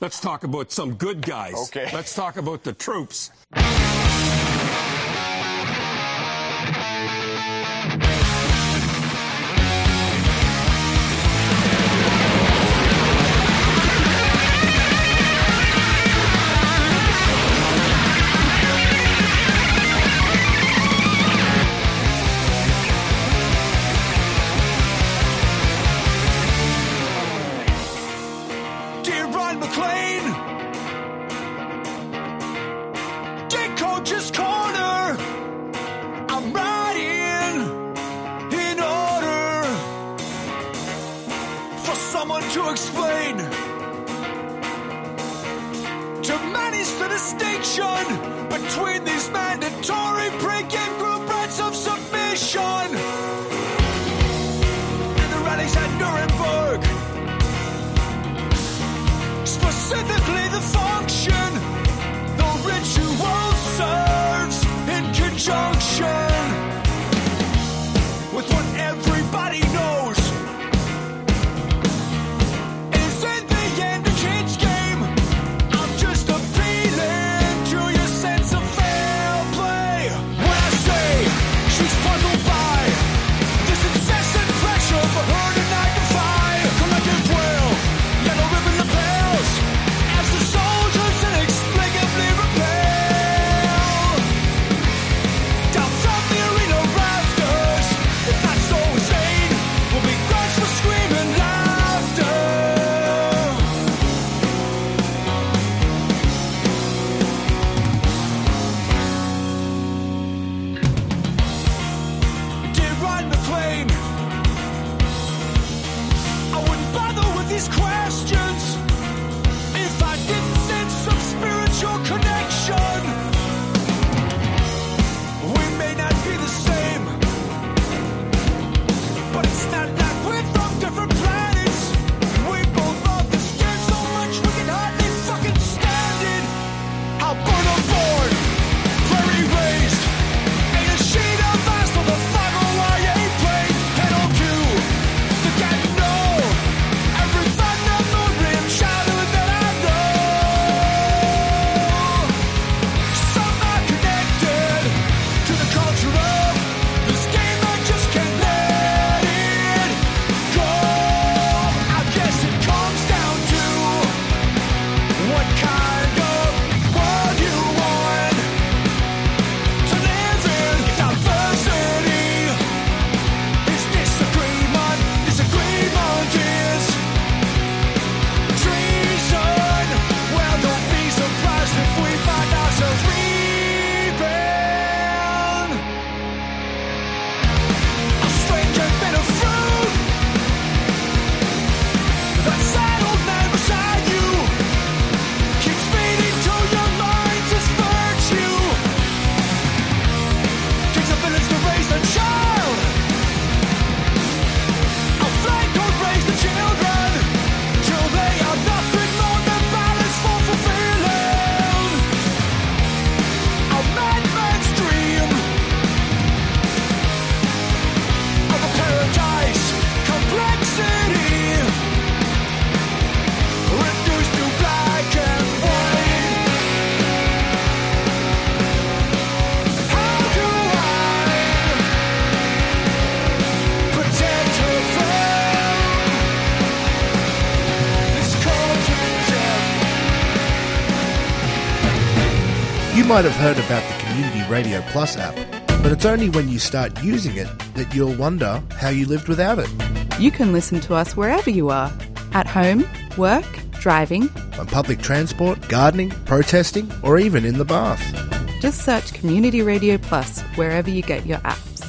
Let's talk about some good guys. Okay. Let's talk about the troops. John McClain. Dick Coach's Corner. I'm riding in order for someone to explain. To manage the distinction. Might have heard about the Community Radio Plus app, but it's only when you start using it that you'll wonder how you lived without it. You can listen to us wherever you are at home, work, driving, On public transport, gardening, protesting, or even in the bath. just search Community Radio Plus wherever you get your apps.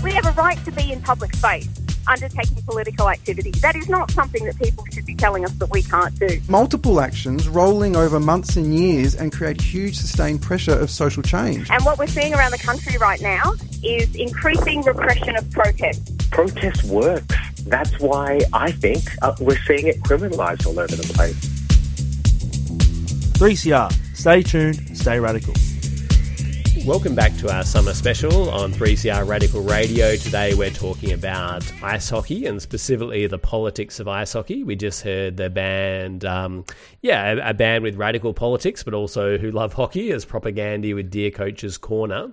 We have a right to be in public space undertaking political activity. That is not something that people should be telling us that we can't do. Multiple actions rolling over months and years and create huge sustained pressure of social change. And what we're seeing around the country right now is increasing repression of protest. protest works. That's why I think uh, we're seeing it criminalised all over the place. 3CR. Stay tuned, stay radical. Welcome back to our summer special on 3CR Radical Radio. Today we're talking about ice hockey and specifically the politics of ice hockey. We just heard the band, um, yeah, a, a band with radical politics, but also who love hockey as Propagandhi with Dear Coach's Corner.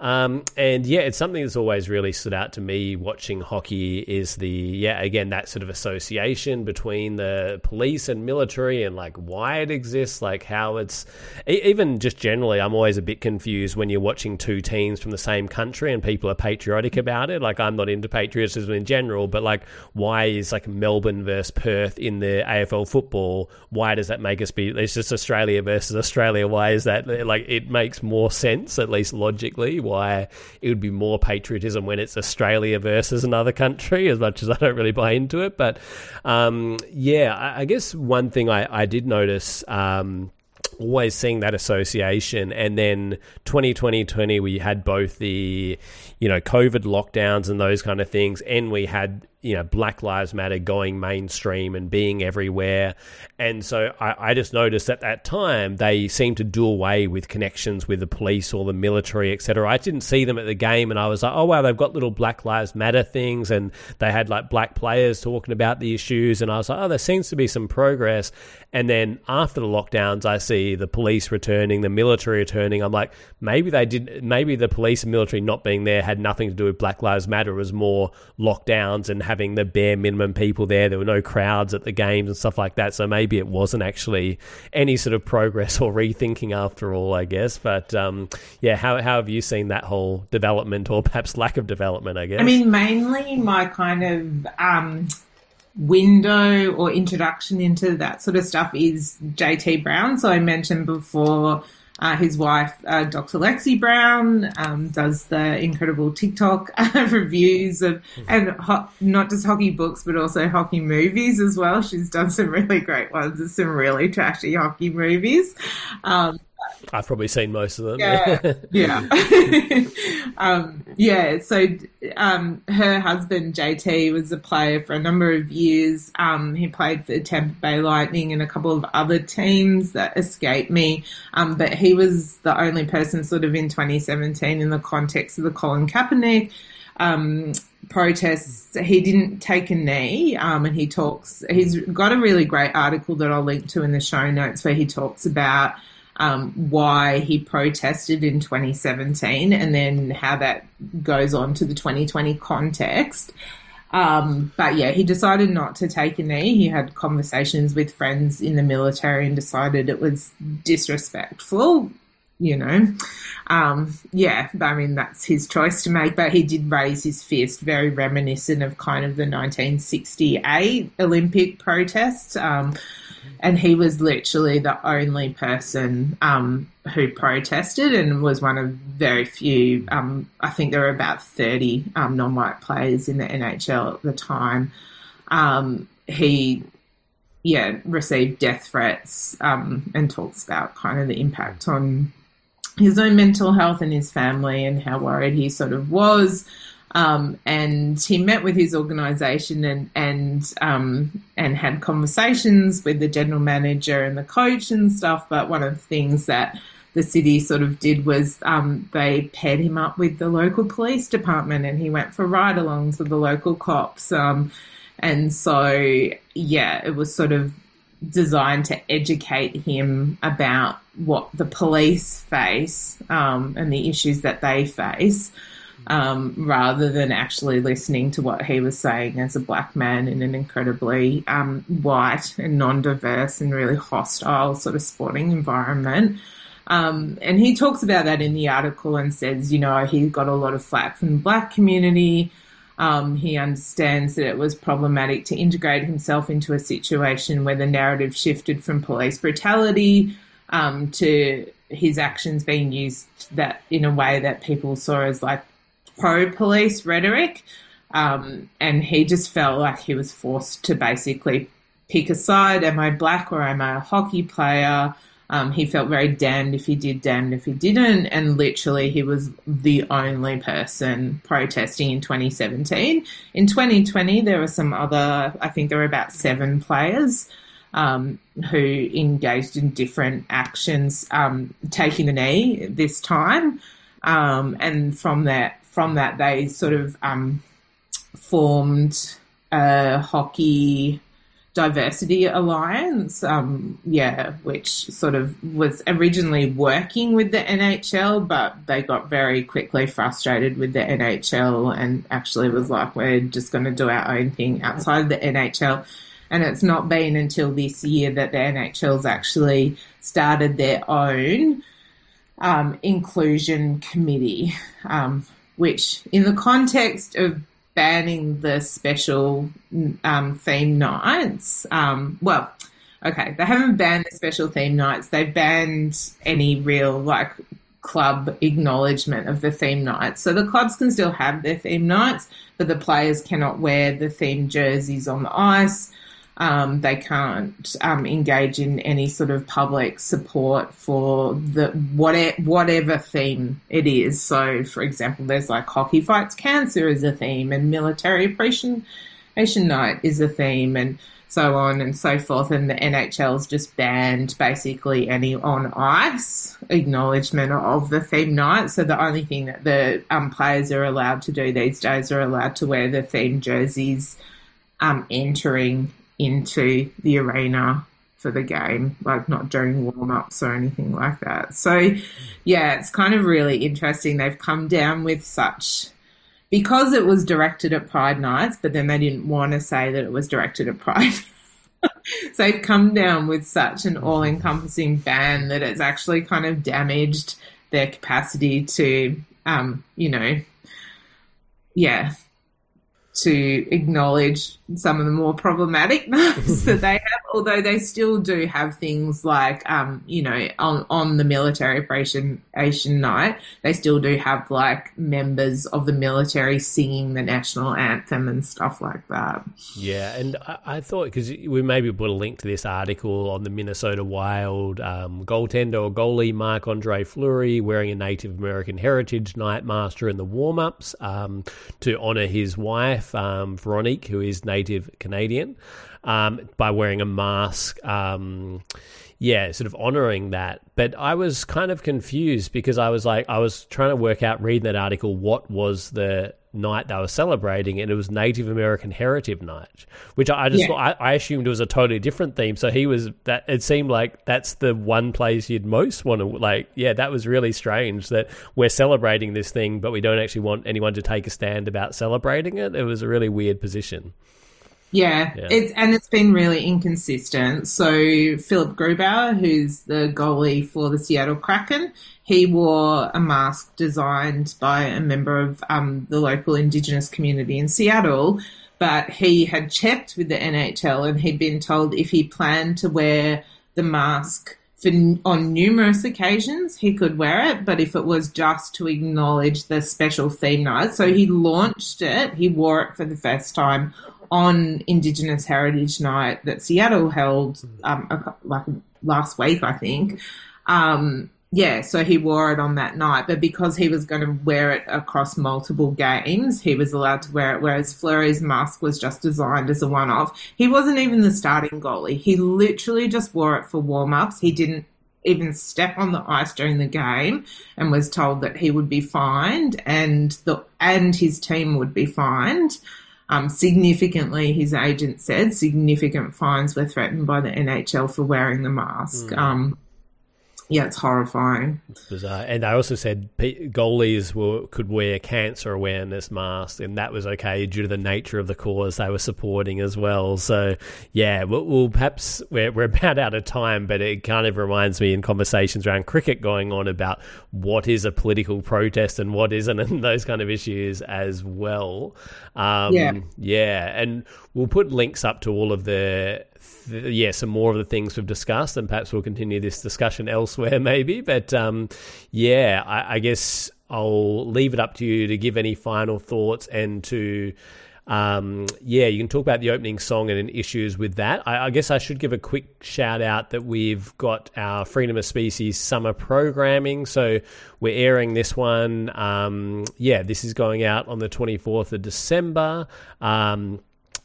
Um, and yeah, it's something that's always really stood out to me watching hockey is the, yeah, again, that sort of association between the police and military and like why it exists, like how it's, even just generally, I'm always a bit confused when you're watching two teams from the same country and people are patriotic about it. Like I'm not into patriotism in general, but like why is like Melbourne versus Perth in the AFL football? Why does that make us be, it's just Australia versus Australia. Why is that? Like it makes more sense, at least logically, why it would be more patriotism when it's Australia versus another country, as much as I don't really buy into it. But um, yeah, I, I guess one thing I, I did notice. Um, always seeing that association and then 2020 20 we had both the you know covid lockdowns and those kind of things and we had you know black lives matter going mainstream and being everywhere. And so I, I just noticed at that time they seemed to do away with connections with the police or the military etc i didn't see them at the game and i was like oh wow they've got little black lives matter things. And they had like black players talking about the issues. And i was like oh there seems to be some progress. And then after the lockdowns i see the police returning the military returning. I'm like maybe they did maybe the police and military not being there had nothing to do with black lives matter. It was more lockdowns and having the bare minimum people there there were no crowds at the games and stuff like that so maybe it wasn't actually any sort of progress or rethinking after all i guess but um, yeah how, how have you seen that whole development or perhaps lack of development i guess I mean, mainly my kind of um, window or introduction into that sort of stuff is JT Brown. So I mentioned before. Uh, his wife, uh, Dr. Lexi Brown, um, does the incredible TikTok reviews of, and ho- not just hockey books, but also hockey movies as well. She's done some really great ones and some really trashy hockey movies. Um, i've probably seen most of them yeah, yeah, um, yeah. So, um, her husband JT was a player for a number of years. Um, he played for the Tampa Bay Lightning and a couple of other teams that escaped me. Um, but he was the only person, sort of in 2017, in the context of the Colin Kaepernick. Um, protests he didn't take a knee um, and he talks he's got a really great article that i'll link to in the show notes where he talks about um, why he protested in 2017 and then how that goes on to the 2020 context. Um, but yeah, he decided not to take a knee. He had conversations with friends in the military and decided it was disrespectful, you know. Um, yeah, I mean, that's his choice to make, but he did raise his fist, very reminiscent of kind of the 1968 Olympic protests. Um, and he was literally the only person um, who protested and was one of very few. Um, I think there were about 30 um, non white players in the NHL at the time. Um, he, yeah, received death threats um, and talks about kind of the impact on his own mental health and his family and how worried he sort of was. Um, and he met with his organisation and and um, and had conversations with the general manager and the coach and stuff. But one of the things that the city sort of did was um, they paired him up with the local police department, and he went for ride-alongs with the local cops. Um, and so, yeah, it was sort of designed to educate him about what the police face um, and the issues that they face. Um, rather than actually listening to what he was saying as a black man in an incredibly um, white and non-diverse and really hostile sort of sporting environment. Um, and he talks about that in the article and says, you know, he got a lot of flack from the black community. Um, he understands that it was problematic to integrate himself into a situation where the narrative shifted from police brutality um, to his actions being used that in a way that people saw as like pro police rhetoric. Um, and he just felt like he was forced to basically pick a side. Am I black or am I a hockey player? Um, he felt very damned if he did, damned if he didn't. And literally, he was the only person protesting in 2017. In 2020, there were some other, I think there were about seven players um, who engaged in different actions, um, taking the knee this time. Um, and from that, from that, they sort of um, formed a hockey diversity alliance, um, yeah, which sort of was originally working with the NHL, but they got very quickly frustrated with the NHL and actually was like, we're just going to do our own thing outside of the NHL. And it's not been until this year that the NHL's actually started their own um, inclusion committee, um, which, in the context of banning the special um, theme nights. Um, well, okay, they haven't banned the special theme nights. They've banned any real like club acknowledgement of the theme nights. So the clubs can still have their theme nights, but the players cannot wear the theme jerseys on the ice. Um, they can't um, engage in any sort of public support for the whatever, whatever theme it is. So, for example, there's like hockey fights cancer is a theme, and military appreciation night is a theme, and so on and so forth. And the NHL's just banned basically any on ice acknowledgement of the theme night. So the only thing that the um, players are allowed to do these days are allowed to wear the theme jerseys um, entering into the arena for the game, like not during warm ups or anything like that. So, yeah, it's kind of really interesting. They've come down with such, because it was directed at Pride Nights, but then they didn't want to say that it was directed at Pride. so they've come down with such an all encompassing ban that it's actually kind of damaged their capacity to, um, you know, yeah, to acknowledge some of the more problematic nights that they have, although they still do have things like, um, you know, on, on the military appreciation night, they still do have like members of the military singing the national anthem and stuff like that. Yeah, and I, I thought because we maybe put a link to this article on the Minnesota Wild um, goaltender or goalie Marc Andre Fleury wearing a Native American Heritage Night master in the warm ups um, to honor his wife um, Veronique, who is native Canadian, um, by wearing a mask. Um, yeah, sort of honoring that. But I was kind of confused because I was like, I was trying to work out, reading that article, what was the night they were celebrating, and it was Native American Heritage Night, which I just Yeah. I, I assumed it was a totally different theme. So he was that. It seemed like that's the one place you'd most want to like. Yeah, that was really strange that we're celebrating this thing, but we don't actually want anyone to take a stand about celebrating it. It was a really weird position. Yeah, Yeah. it's and it's been really inconsistent. So Philipp Grubauer, who's the goalie for the Seattle Kraken, he wore a mask designed by a member of um, the local Indigenous community in Seattle. But he had checked with the NHL and he'd been told if he planned to wear the mask for on numerous occasions he could wear it, but if it was just to acknowledge the special theme night, so he launched it, he wore it for the first time on Indigenous Heritage Night that Seattle held um, a, like last week, I think. Um, yeah, so he wore it on that night, but because he was going to wear it across multiple games, he was allowed to wear it. Whereas Fleury's mask was just designed as a one-off. He wasn't even the starting goalie. He literally just wore it for warm-ups. He didn't even step on the ice during the game and was told that he would be fined and the and his team would be fined. Um, significantly, his agent said significant fines were threatened by the NHL for wearing the mask. Mm. Um, yeah, it's horrifying. Bizarre. And they also said goalies will, could wear cancer awareness masks, and that was okay due to the nature of the cause they were supporting as well. So, yeah, we'll, we'll perhaps we're, we're about out of time, but it kind of reminds me in conversations around cricket going on about what is a political protest and what isn't, and those kind of issues as well. Um, Yeah. yeah, and we'll put links up to all of the, th- yeah, some more of the things we've discussed, and perhaps we'll continue this discussion elsewhere, maybe. But um, yeah, I, I guess I'll leave it up to you to give any final thoughts and to. Um, yeah, you can talk about the opening song and issues with that. I, I guess I should give a quick shout out that we've got our Freedom of Species summer programming. So we're airing this one. Um, yeah, this is going out on the 24th of December. Um,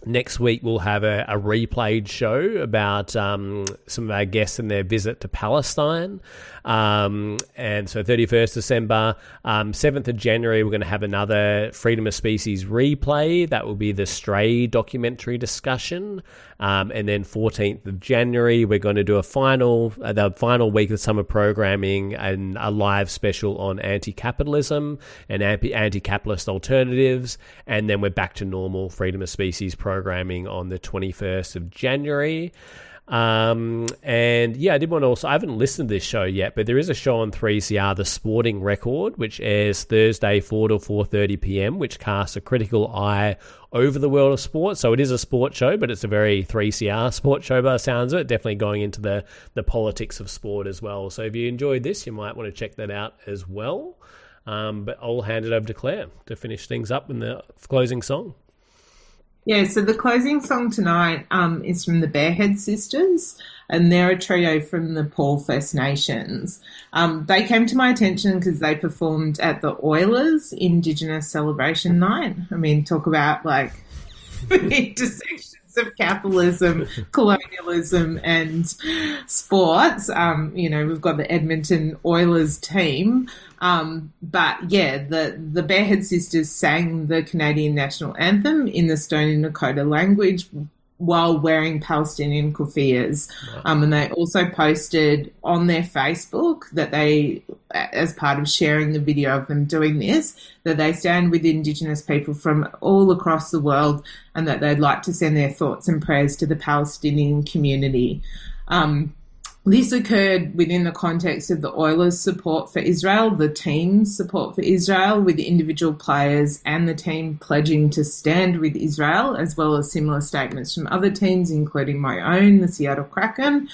Next week, we'll have a, a replayed show about um, some of our guests and their visit to Palestine. Um, and so, 31st December, um, 7th of January, we're going to have another Freedom of Species replay. That will be the Stray documentary discussion. Um, and then 14th of January, we're going to do a final, uh, the final week of summer programming and a live special on anti-capitalism and anti- anti-capitalist alternatives. And then we're back to normal Freedom of Species programming on the 21st of January. Um, and yeah, I did want to also, I haven't listened to this show yet, but there is a show on 3CR, The Sporting Record, which airs Thursday, 4 to 4.30 p.m., which casts a critical eye over the world of sport. So it is a sport show, but it's a very 3CR sport show by the sounds of it, definitely going into the, the politics of sport as well. So if you enjoyed this, you might want to check that out as well. Um, but I'll hand it over to Claire to finish things up in the closing song. Yeah, so the closing song tonight um, is from the Barehead Sisters, and they're a trio from the Paul First Nations. Um, they came to my attention because they performed at the Oilers Indigenous Celebration Night. I mean, talk about like intersections of capitalism, colonialism, and sports. Um, you know, we've got the Edmonton Oilers team. Um, but yeah, the, the Barehead Sisters sang the Canadian national anthem in the Stony Nakota language while wearing Palestinian kufias. Um, and they also posted on their Facebook that they, as part of sharing the video of them doing this, that they stand with Indigenous people from all across the world and that they'd like to send their thoughts and prayers to the Palestinian community. Um, this occurred within the context of the Oilers' support for Israel, the team's support for Israel, with individual players and the team pledging to stand with Israel, as well as similar statements from other teams, including my own, the Seattle Kraken.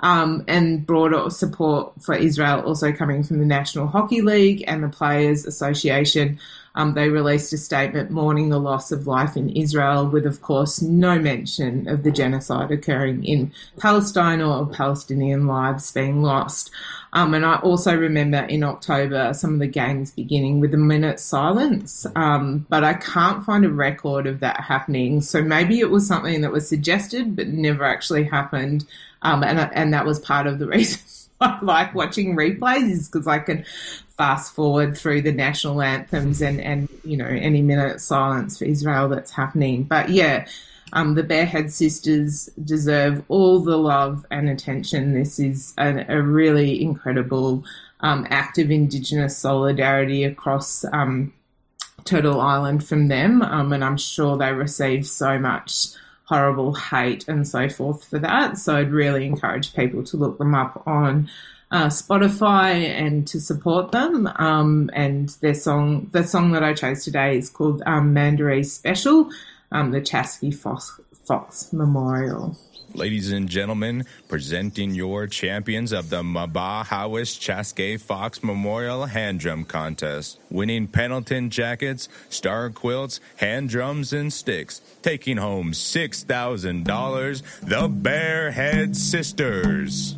Um, and broader support for Israel also coming from the National Hockey League and the Players Association. Um, they released a statement mourning the loss of life in Israel, with, of course, no mention of the genocide occurring in Palestine or Palestinian lives being lost. Um, and I also remember in October some of the games beginning with a minute silence, um, but I can't find a record of that happening. So maybe it was something that was suggested but never actually happened. Um, and, and that was part of the reason I like watching replays is because I can fast forward through the national anthems and, and you know any minute silence for Israel that's happening. But yeah, um, the Barehead Sisters deserve all the love and attention. This is a, a really incredible um, act of Indigenous solidarity across um, Turtle Island from them, um, and I'm sure they receive so much horrible hate and so forth for that. So I'd really encourage people to look them up on uh, Spotify and to support them. Um, and their song, the song that I chose today is called um, Mandaree Special, um, the Chaske Fox, Fox Memorial. Ladies and gentlemen, presenting your champions of the Maba Howis Chaske Fox Memorial Hand Drum Contest. Winning Pendleton jackets, star quilts, hand drums, and sticks. Taking home $6,000, the Barehead Sisters.